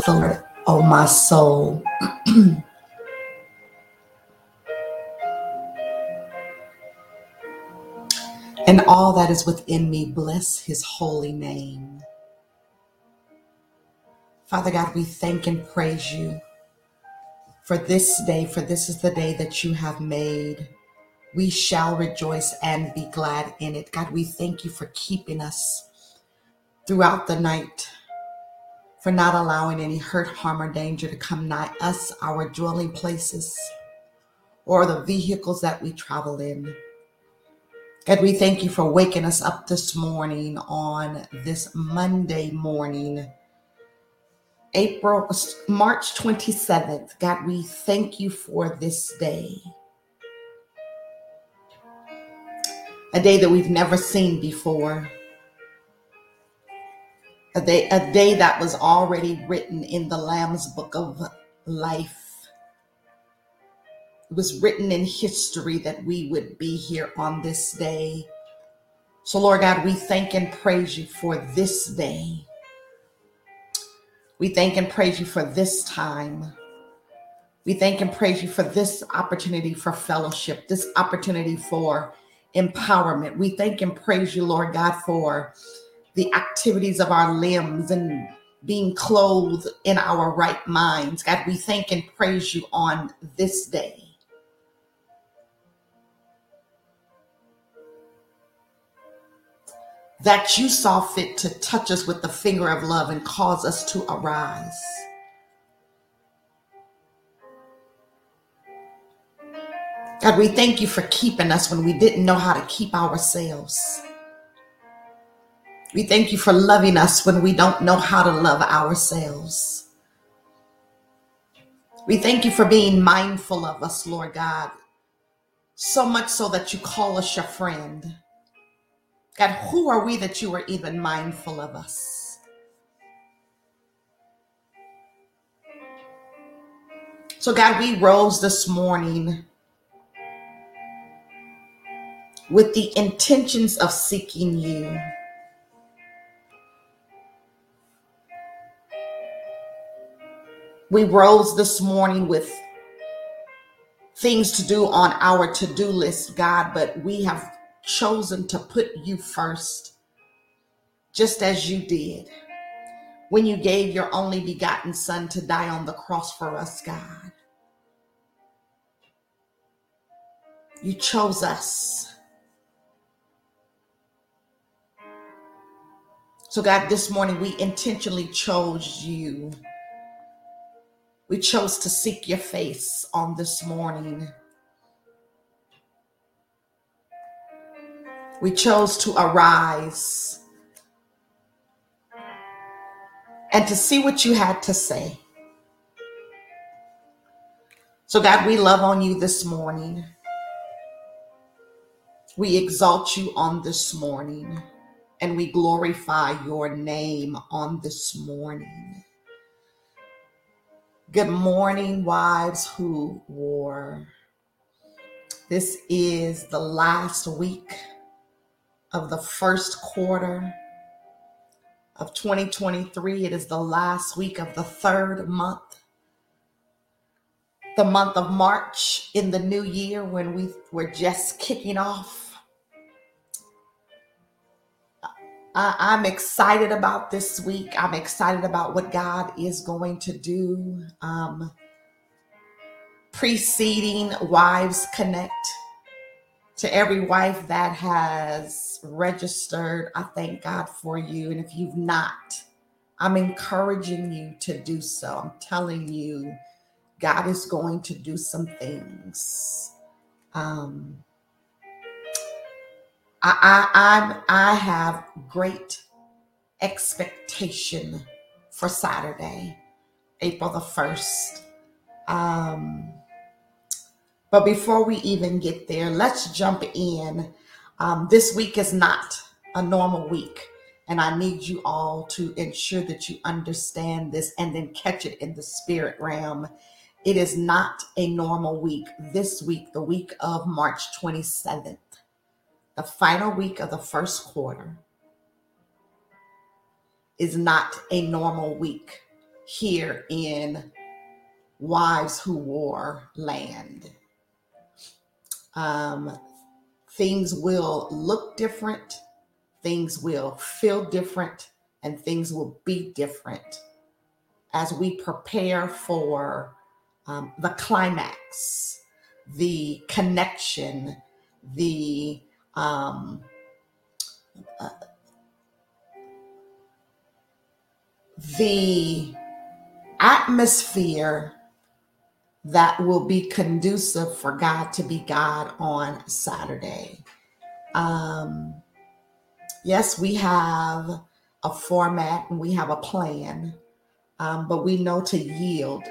the Lord, oh my soul. and all that is within me, bless his holy name. Father God, we thank and praise you for this day, for this is the day that you have made. We shall rejoice and be glad in it. God, we thank you for keeping us throughout the night, for not allowing any hurt, harm, or danger to come nigh us, our dwelling places, or the vehicles that we travel in. God, we thank you for waking us up this morning on this Monday morning, April, March 27th. God, we thank you for this day, a day that we've never seen before, a day, a day that was already written in the Lamb's book of life. It was written in history that we would be here on this day. So, Lord God, we thank and praise you for this day. We thank and praise you for this time. We thank and praise you for this opportunity for fellowship, this opportunity for empowerment. We thank and praise you, Lord God, for the activities of our limbs and being clothed in our right minds. God, we thank and praise you on this day. That you saw fit to touch us with the finger of love and cause us to arise. God, we thank you for keeping us when we didn't know how to keep ourselves. We thank you for loving us when we don't know how to love ourselves. We thank you for being mindful of us, Lord God, so much so that you call us your friend. God, who are we that you are even mindful of us? So, God, we rose this morning with the intentions of seeking you. We rose this morning with things to do on our to do list, God, but we have chosen to put you first, just as you did when you gave your only begotten Son to die on the cross for us, God. You chose us. So, God, this morning we intentionally chose you. We chose to seek your face on this morning. We chose to arise and to see what you had to say. So, God, we love on you this morning. We exalt you on this morning and we glorify your name on this morning. Good morning, wives who war. This is the last week of the first quarter of 2023. It is the last week of the third month, the month of March in the new year when we were just kicking off. I, I'm excited about this week. I'm excited about what God is going to do. Um, preceding Wives Connect. To every wife that has registered, I thank God for you. And if you've not, I'm encouraging you to do so. I'm telling you, God is going to do some things. Um, I, I, I'm, I have great expectation for Saturday, April the 1st. Um, but before we even get there, let's jump in. Um, this week is not a normal week. And I need you all to ensure that you understand this and then catch it in the spirit realm. It is not a normal week. This week, the week of March 27th, the final week of the first quarter, is not a normal week here in Wives Who War land. Um, things will look different, things will feel different, and things will be different as we prepare for um, the climax, the connection, the um, uh, the atmosphere that will be conducive for God to be God on Saturday. Um, yes, we have a format and we have a plan, um, but we know to yield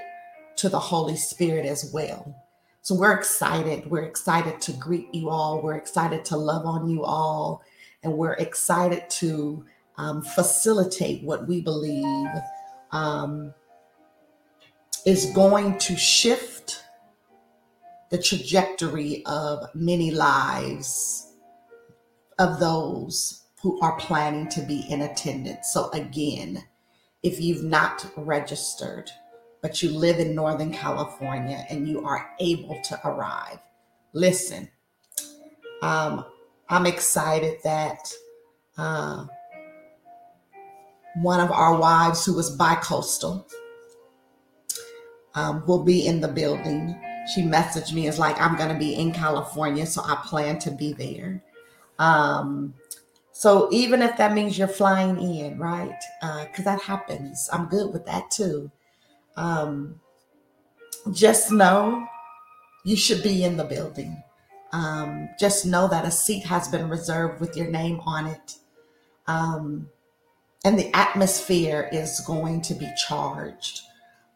to the Holy Spirit as well. So we're excited. We're excited to greet you all. We're excited to love on you all. And we're excited to um, facilitate what we believe um, is going to shift the trajectory of many lives of those who are planning to be in attendance. So, again, if you've not registered, but you live in Northern California and you are able to arrive, listen, um, I'm excited that uh, one of our wives who was bi-coastal um, will be in the building. She messaged me as like, I'm going to be in California, so I plan to be there. Um, so even if that means you're flying in, right? Because uh, that happens. I'm good with that too. Um, just know you should be in the building. Um, just know that a seat has been reserved with your name on it. Um, and the atmosphere is going to be charged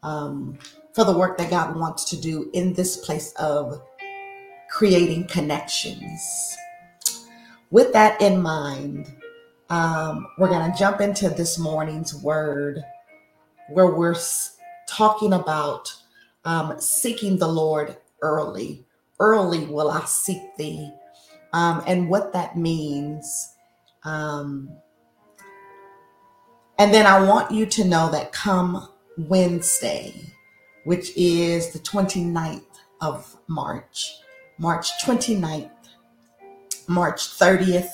um, for the work that God wants to do in this place of creating connections. With that in mind, um, we're going to jump into this morning's word where we're talking about um, seeking the Lord early. Early will I seek thee. Um, and what that means. Um, and then I want you to know that come Wednesday, which is the 29th of March, March 29th, March 30th,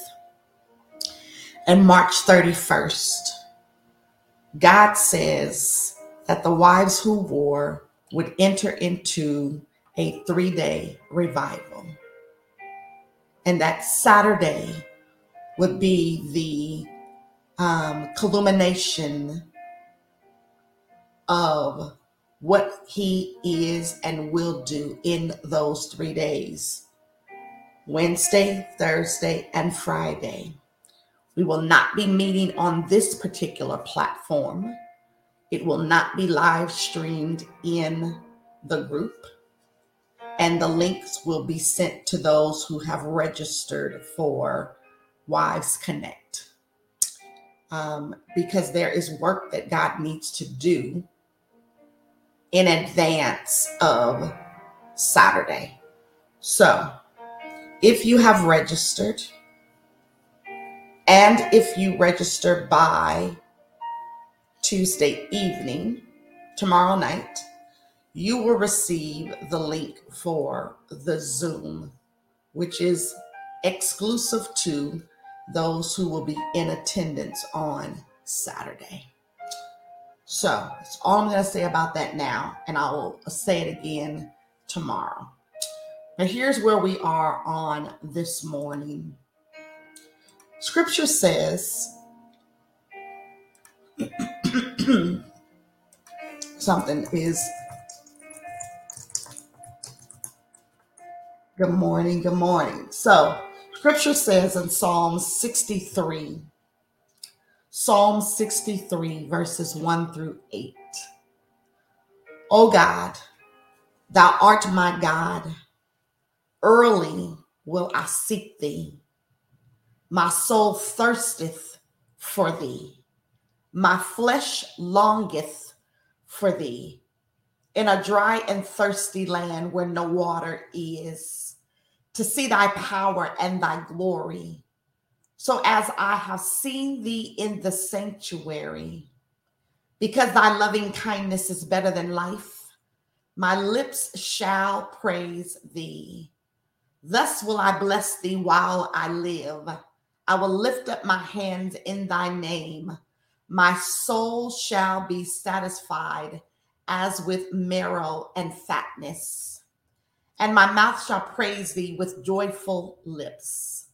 and March 31st, God says that the wives who war would enter into a three day revival. And that Saturday would be the um, culmination of what he is and will do in those three days Wednesday, Thursday, and Friday. We will not be meeting on this particular platform. It will not be live streamed in the group. And the links will be sent to those who have registered for Wives Connect um, because there is work that God needs to do in advance of Saturday. So, if you have registered, and if you register by Tuesday evening, tomorrow night, you will receive the link for the Zoom, which is exclusive to those who will be in attendance on Saturday. So that's all I'm going to say about that now, and I will say it again tomorrow. Now, here's where we are on this morning. Scripture says something is good morning, good morning. So, Scripture says in Psalm 63, Psalm 63, verses 1 through 8. O God, thou art my God. Early will I seek thee. My soul thirsteth for thee. My flesh longeth for thee in a dry and thirsty land where no water is, to see thy power and thy glory. So as I have seen thee in the sanctuary, because thy loving kindness is better than life, my lips shall praise thee. Thus will I bless thee while I live. I will lift up my hands in thy name. My soul shall be satisfied as with marrow and fatness. And my mouth shall praise thee with joyful lips.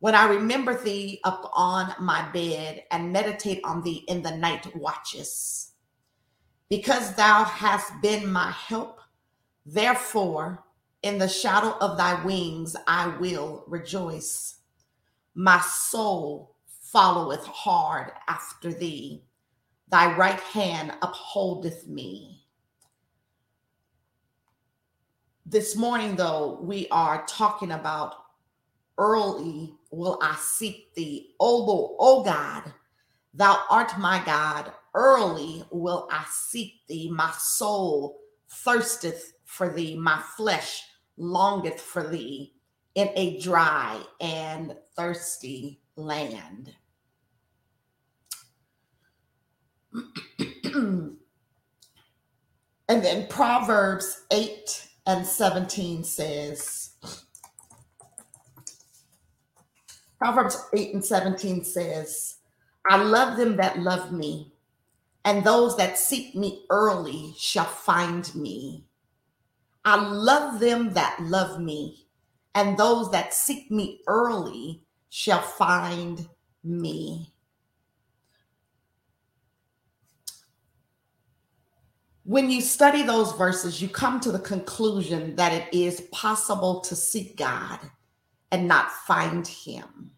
When I remember thee up on my bed and meditate on thee in the night watches. Because thou hast been my help, therefore in the shadow of thy wings I will rejoice. My soul followeth hard after thee thy right hand upholdeth me. This morning, though, we are talking about early will I seek thee. O O God, thou art my God. Early will I seek thee. My soul thirsteth for thee. My flesh longeth for thee in a dry and thirsty land. And then Proverbs 8 and 17 says, Proverbs 8 and 17 says, I love them that love me, and those that seek me early shall find me. I love them that love me, and those that seek me early shall find me. When you study those verses, you come to the conclusion that it is possible to seek God and not find Him.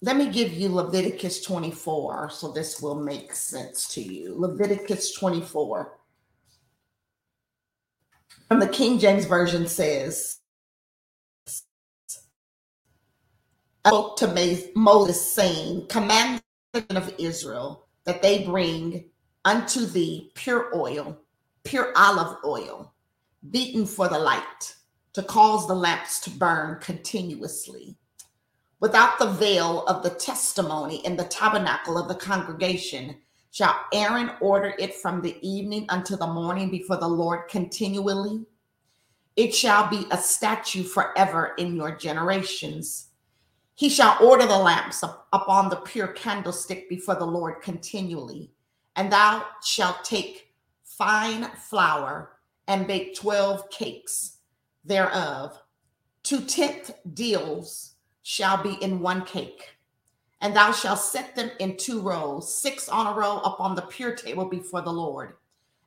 Let me give you Leviticus 24 so this will make sense to you. Leviticus 24 from the King James Version says, spoke to Moses, saying, Command of Israel that they bring unto thee pure oil, pure olive oil, beaten for the light, to cause the lamps to burn continuously. Without the veil of the testimony in the tabernacle of the congregation, shall Aaron order it from the evening until the morning before the Lord continually? It shall be a statue forever in your generations he shall order the lamps up, upon the pure candlestick before the Lord continually. And thou shalt take fine flour and bake 12 cakes thereof. Two tenth deals shall be in one cake. And thou shalt set them in two rows, six on a row upon the pure table before the Lord.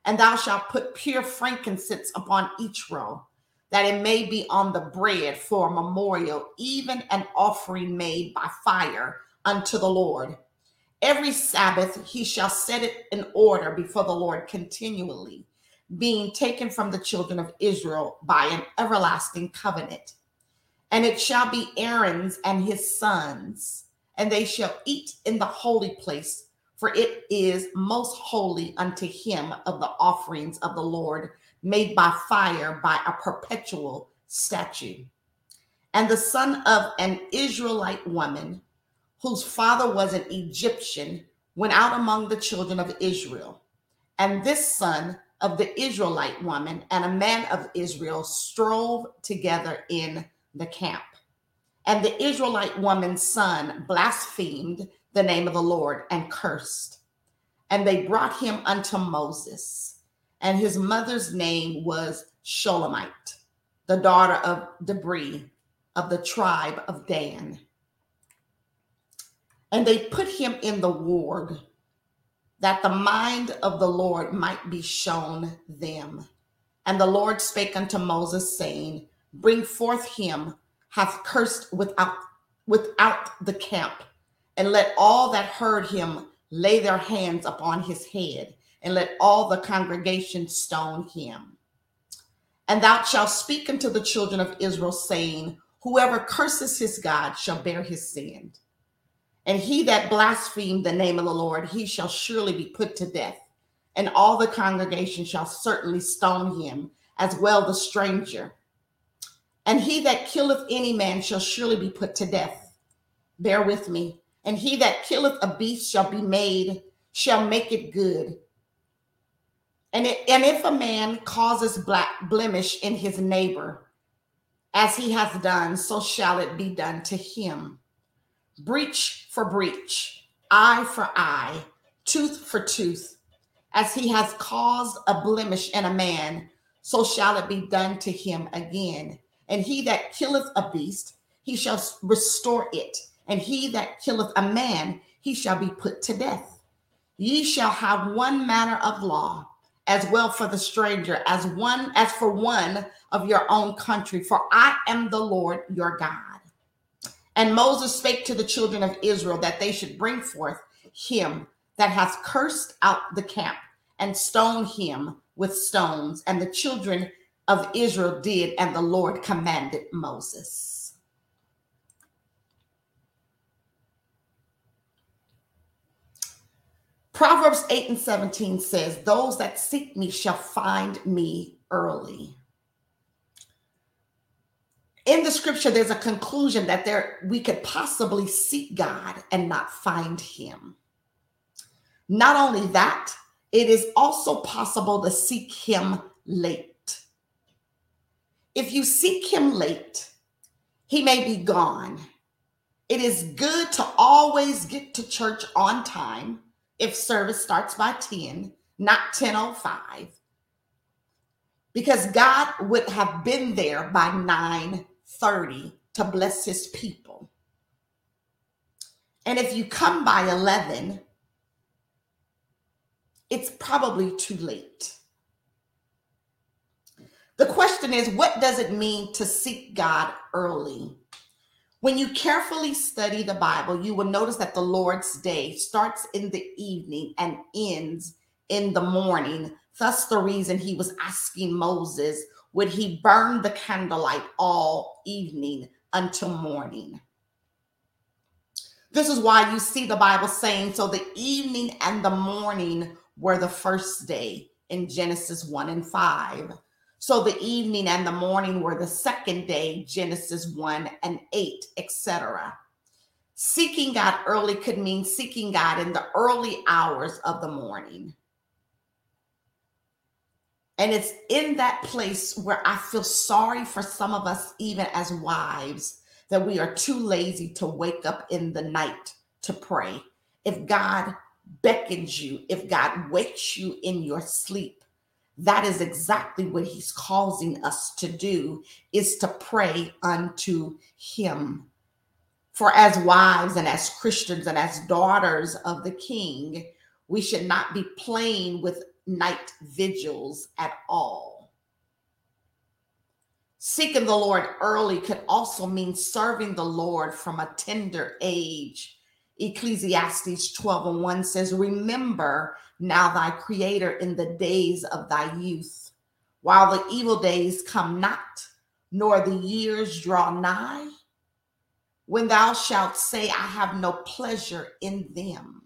And thou shalt put pure frankincense upon each row that it may be on the bread for a memorial, even an offering made by fire unto the Lord. Every Sabbath he shall set it in order before the Lord continually, being taken from the children of Israel by an everlasting covenant. And it shall be Aaron's and his sons, and they shall eat in the holy place, for it is most holy unto him of the offerings of the Lord made by fire by a perpetual statue. And the son of an Israelite woman, whose father was an Egyptian, went out among the children of Israel. And this son of the Israelite woman and a man of Israel strove together in the camp. And the Israelite woman's son blasphemed the name of the Lord and cursed. And they brought him unto Moses and his mother's name was Shelomith, the daughter of Dibri of the tribe of Dan. And they put him in the ward that the mind of the Lord might be shown them. And the Lord spake unto Moses, saying, Bring forth him hath cursed without without the camp, and let all that heard him lay their hands upon his head and let all the congregation stone him. And thou shalt speak unto the children of Israel, saying, Whoever curses his God shall bear his sin. And he that blasphemed the name of the Lord, he shall surely be put to death. And all the congregation shall certainly stone him, as well the stranger. And he that killeth any man shall surely be put to death. Bear with me. And he that killeth a beast shall be made, shall make it good. And, it, and if a man causes black blemish in his neighbor, as he has done, so shall it be done to him. Breach for breach, eye for eye, tooth for tooth. As he has caused a blemish in a man, so shall it be done to him again. And he that killeth a beast, he shall restore it. And he that killeth a man, he shall be put to death. Ye shall have one manner of law as well for the stranger as one as for one of your own country. For i am the lord your god. And moses spake to the children of israel that they should bring forth him that hath cursed out the camp and stone him with stones. And the children of israel did and the lord commanded moses Proverbs 8 and 17 says, Those that seek me shall find me early. In the scripture, there's a conclusion that there we could possibly seek God and not find him. Not only that, it is also possible to seek him late. If you seek him late, he may be gone. It is good to always get to church on time if service starts by 10, not 10:05. Because God would have been there by 9:30 to bless his people. And if you come by 11, it's probably too late. The question is, what does it mean to seek God early? When you carefully study the Bible, you will notice that the Lord's day starts in the evening and ends in the morning. Thus, the reason he was asking Moses, would he burn the candlelight all evening until morning? This is why you see the Bible saying, so the evening and the morning were the first day in Genesis 1 and 5. So the evening and the morning were the second day, Genesis 1 and 8, etc. Seeking God early could mean seeking God in the early hours of the morning. And it's in that place where I feel sorry for some of us, even as wives, that we are too lazy to wake up in the night to pray. If God beckons you, if God wakes you in your sleep, that is exactly what he's causing us to do is to pray unto him. For as wives and as christians and as daughters of the king we should not be playing with night vigils at all. Seeking the lord early could also mean serving the lord from a tender age. Ecclesiastes 12 and 1 says remember now thy creator in the days of thy youth, while the evil days come not, nor the years draw nigh, when thou shalt say, I have no pleasure in them.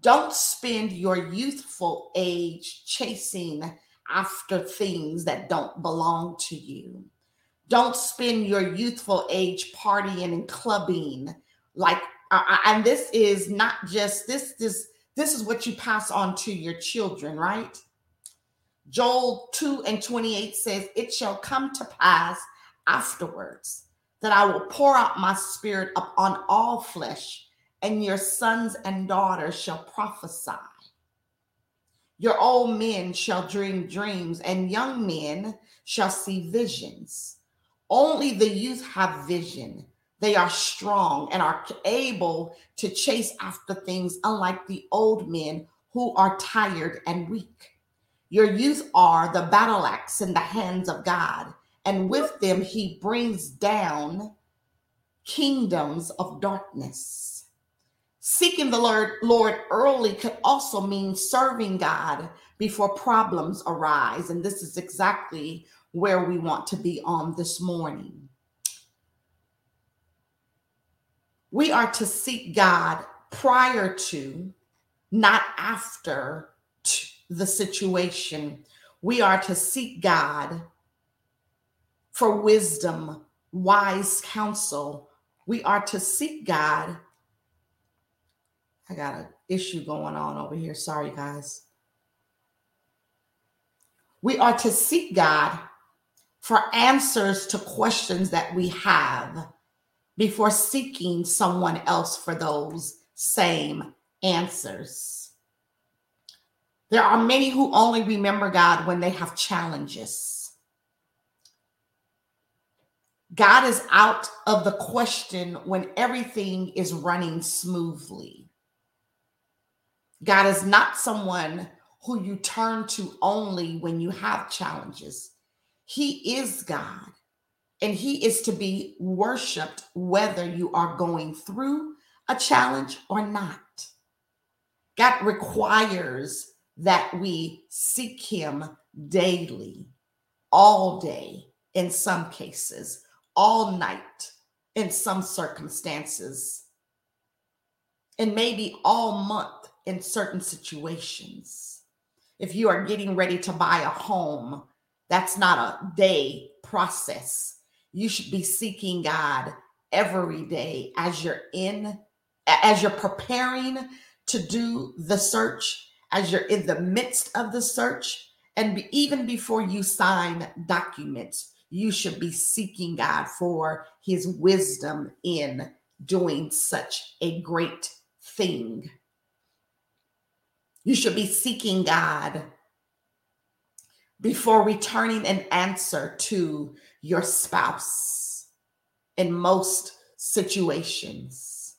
Don't spend your youthful age chasing after things that don't belong to you. Don't spend your youthful age partying and clubbing like uh, and this is not just this this this is what you pass on to your children, right? Joel 2 and 28 says, It shall come to pass afterwards that I will pour out my spirit upon all flesh, and your sons and daughters shall prophesy. Your old men shall dream dreams, and young men shall see visions. Only the youth have vision they are strong and are able to chase after things, unlike the old men who are tired and weak. Your youth are the battle axe in the hands of God, and with them he brings down kingdoms of darkness. Seeking the Lord, Lord early could also mean serving God before problems arise. And this is exactly where we want to be on this morning. We are to seek God prior to, not after the situation. We are to seek God for wisdom, wise counsel. We are to seek God. I got an issue going on over here. Sorry, guys. We are to seek God for answers to questions that we have before seeking someone else for those same answers. There are many who only remember God when they have challenges. God is out of the question when everything is running smoothly. God is not someone who you turn to only when you have challenges. He is God, and He is to be worshiped whether you are going through a challenge or not. God requires that we seek Him daily, all day in some cases, all night in some circumstances, and maybe all month in certain situations. If you are getting ready to buy a home, that's not a day process. You should be seeking God every day as you're in, as you're preparing to do the search, as you're in the midst of the search, and even before you sign documents, you should be seeking God for his wisdom in doing such a great thing. You should be seeking God before returning an answer to your spouse in most situations.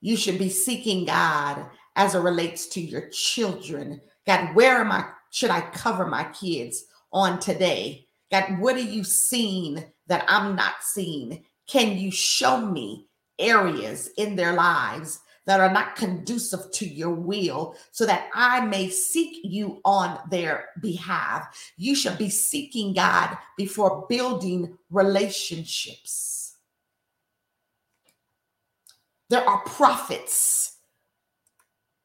You should be seeking God as it relates to your children. God, where am I? Should I cover my kids on today? God, what are you seeing that I'm not seeing? Can you show me areas in their lives that are not conducive to your will so that I may seek you on their behalf. You should be seeking God before building relationships. There are prophets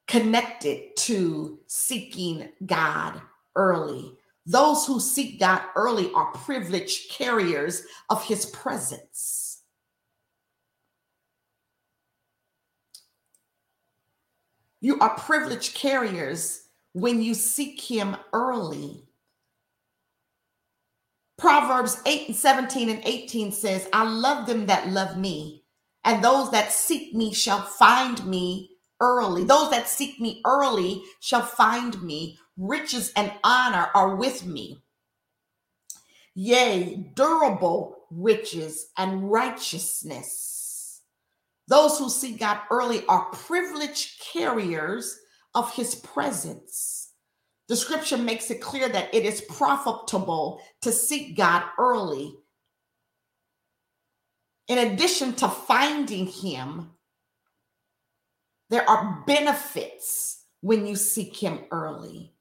connected to seeking God early. Those who seek God early are privileged carriers of his presence. You are privileged carriers when you seek him early. Proverbs 8 and 17 and 18 says, I love them that love me, and those that seek me shall find me early. Those that seek me early shall find me. Riches and honor are with me. Yea, durable riches and righteousness those who seek God early are privileged carriers of his presence. The scripture makes it clear that it is profitable to seek God early. In addition to finding him, there are benefits when you seek him early.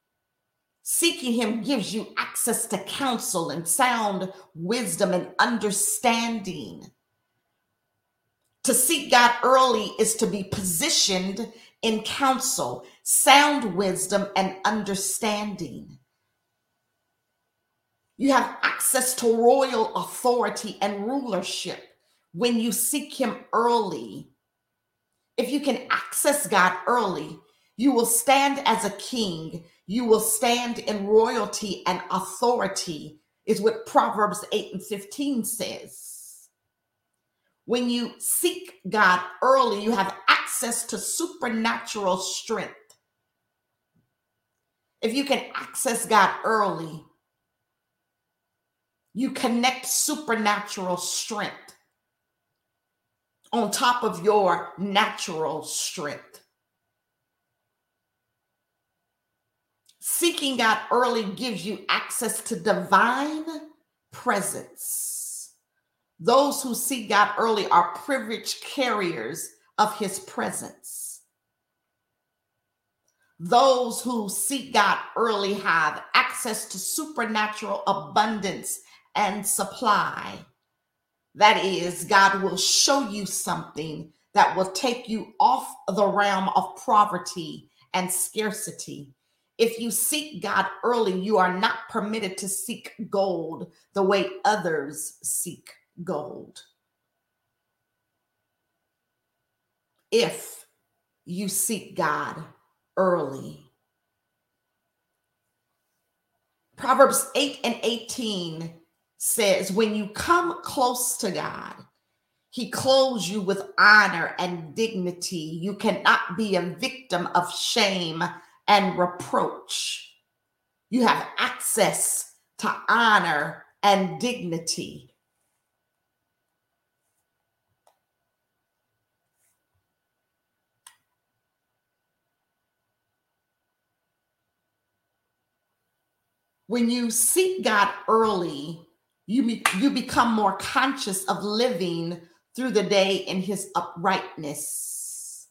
Seeking him gives you access to counsel and sound wisdom and understanding. To seek God early is to be positioned in counsel, sound wisdom, and understanding. You have access to royal authority and rulership when you seek Him early. If you can access God early, you will stand as a king. You will stand in royalty and authority, is what Proverbs 8 and 15 says. When you seek God early, you have access to supernatural strength. If you can access God early, you connect supernatural strength on top of your natural strength. Seeking God early gives you access to divine presence. Those who seek God early are privileged carriers of his presence. Those who seek God early have access to supernatural abundance and supply. That is, God will show you something that will take you off the realm of poverty and scarcity. If you seek God early, you are not permitted to seek gold the way others seek gold. If you seek God early. Proverbs 8 and 18 says, When you come close to God, he clothes you with honor and dignity. You cannot be a victim of shame and reproach. You have access to honor and dignity. When you seek God early, you, be, you become more conscious of living through the day in his uprightness.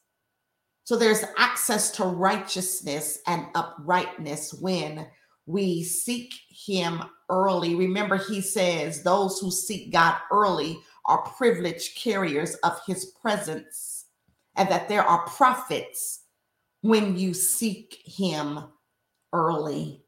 So there's access to righteousness and uprightness when we seek him early. Remember, he says those who seek God early are privileged carriers of his presence, and that there are profits when you seek him early.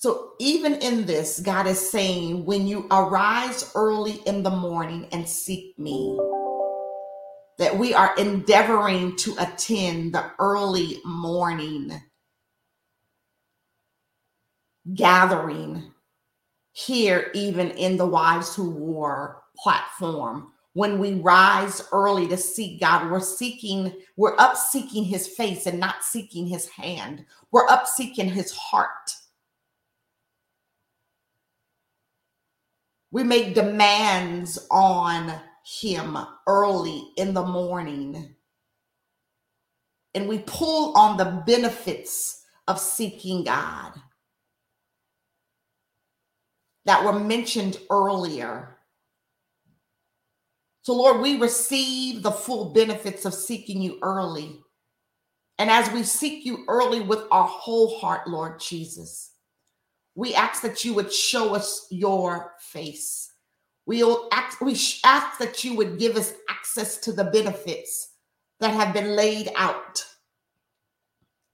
So even in this, God is saying, when you arise early in the morning and seek me, that we are endeavoring to attend the early morning gathering here, even in the Wives Who War platform. When we rise early to seek God, we're seeking, we're up seeking his face and not seeking his hand. We're up seeking his heart We make demands on him early in the morning. And we pull on the benefits of seeking God that were mentioned earlier. So, Lord, we receive the full benefits of seeking you early. And as we seek you early with our whole heart, Lord Jesus, we ask that you would show us your face. We'll ask, we ask that you would give us access to the benefits that have been laid out.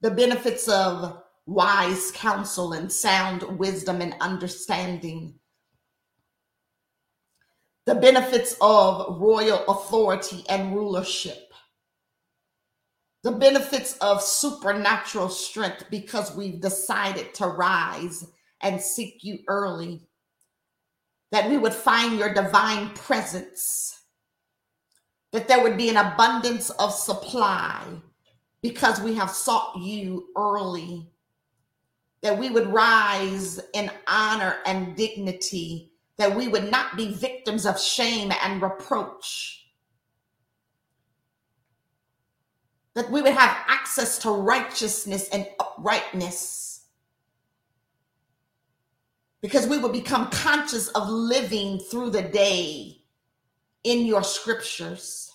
The benefits of wise counsel and sound wisdom and understanding. The benefits of royal authority and rulership. The benefits of supernatural strength because we've decided to rise and seek you early, that we would find your divine presence, that there would be an abundance of supply because we have sought you early, that we would rise in honor and dignity, that we would not be victims of shame and reproach. That we would have access to righteousness and uprightness because we will become conscious of living through the day in your scriptures.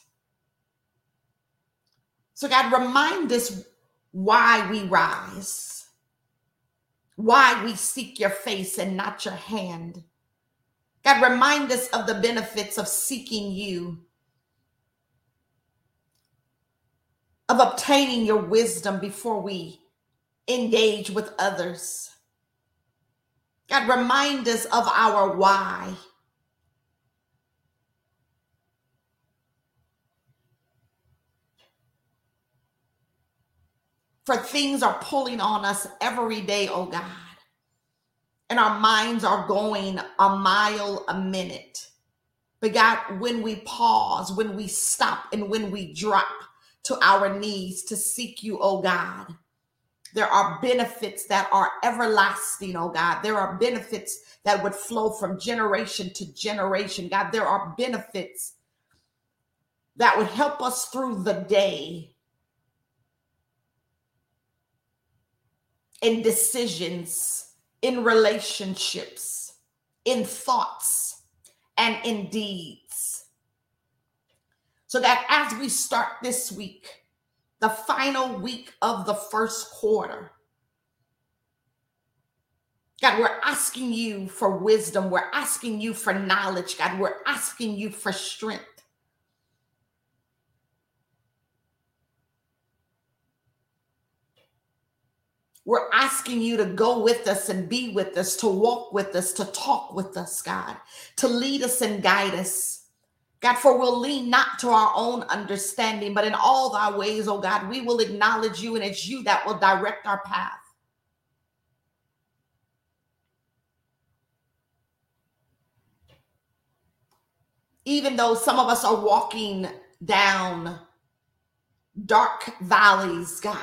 So, God, remind us why we rise, why we seek your face and not your hand. God, remind us of the benefits of seeking you, of obtaining your wisdom before we engage with others. God, remind us of our why. For things are pulling on us every day, oh God. And our minds are going a mile a minute. But God, when we pause, when we stop, and when we drop to our knees to seek you, oh God, there are benefits that are everlasting, oh God. There are benefits that would flow from generation to generation. God, there are benefits that would help us through the day in decisions, in relationships, in thoughts, and in deeds. So that as we start this week, the final week of the first quarter. God, we're asking you for wisdom. We're asking you for knowledge. God, we're asking you for strength. We're asking you to go with us and be with us, to walk with us, to talk with us, God, to lead us and guide us. God, for we'll lean not to our own understanding, but in all thy ways, oh God, we will acknowledge you, and it's you that will direct our path. Even though some of us are walking down dark valleys, God,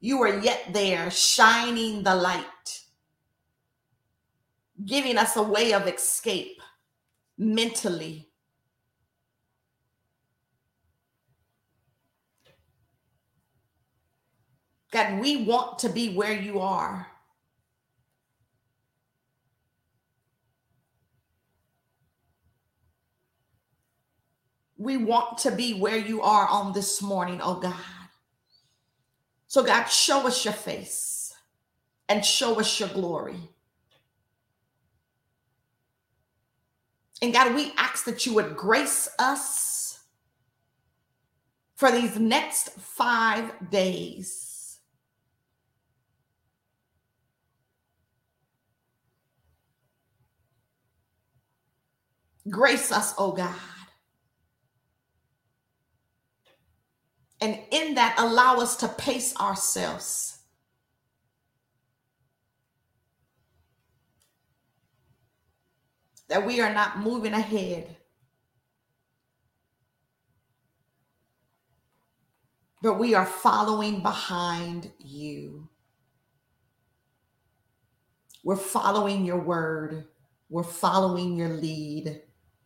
you are yet there shining the light, giving us a way of escape mentally. God, we want to be where you are. We want to be where you are on this morning, oh God. So, God, show us your face and show us your glory. And God, we ask that you would grace us for these next five days. Grace us, oh God. And in that, allow us to pace ourselves. That we are not moving ahead, but we are following behind you. We're following your word. We're following your lead.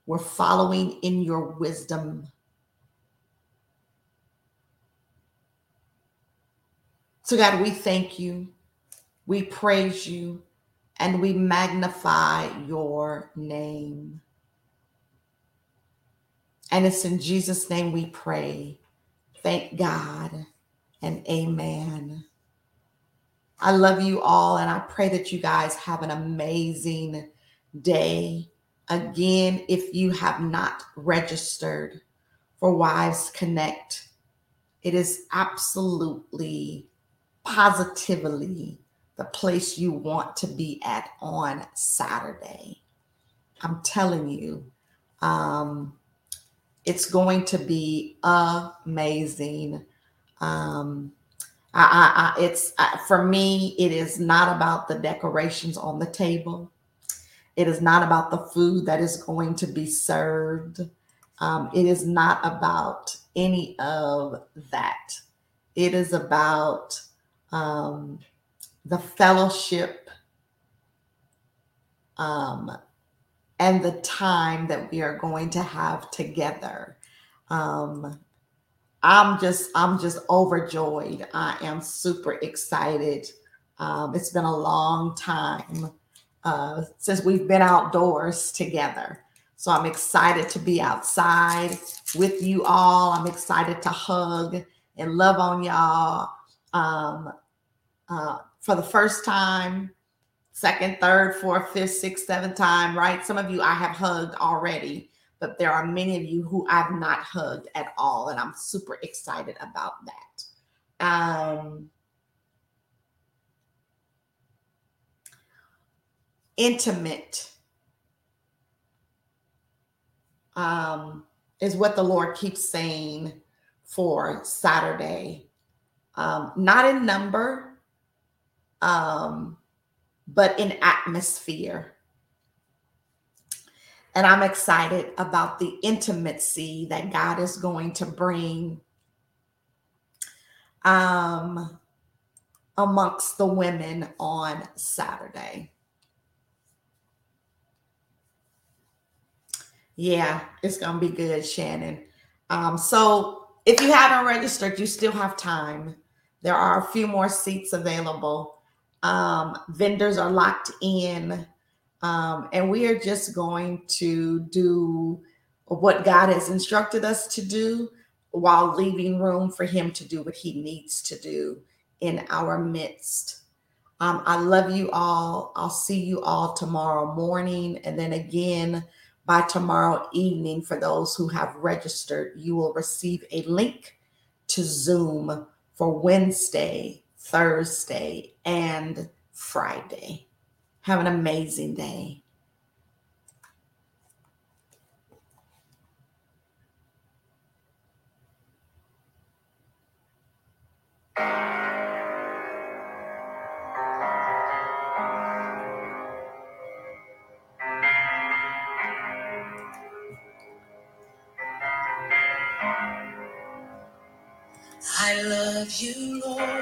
We're following in your wisdom. So, God, we thank you, we praise you, and we magnify your name. And it's in Jesus' name we pray. Thank God and amen. I love you all, and I pray that you guys have an amazing day. Again, if you have not registered for Wives Connect, it is absolutely positively the place you want to be at on Saturday. I'm telling you, um, it's going to be amazing. Um, I, I, I it's for me. It is not about the decorations on the table. It is not about the food that is going to be served. Um, it is not about any of that. It is about um, the fellowship um, and the time that we are going to have together. Um, I'm just I'm just overjoyed. I am super excited. Um, it's been a long time uh, since we've been outdoors together. So I'm excited to be outside with you all. I'm excited to hug and love on y'all. Um, uh, for the first time, second, third, fourth, fifth, sixth, seventh time, right? Some of you I have hugged already, but there are many of you who I've not hugged at all. And I'm super excited about that. Um, intimate um, is what the Lord keeps saying for Saturday. Um, not in number, um, but in atmosphere. And I'm excited about the intimacy that God is going to bring um, amongst the women on Saturday. Yeah, it's gonna be good, Shannon. Um, so if you haven't registered, you still have time. There are a few more seats available. Um, vendors are locked in, um, and we are just going to do what God has instructed us to do while leaving room for Him to do what He needs to do in our midst. Um, I love you all. I'll see you all tomorrow morning, and then again by tomorrow evening, for those who have registered, you will receive a link to Zoom for Wednesday, Thursday, and Friday. Have an amazing day. you, Lord.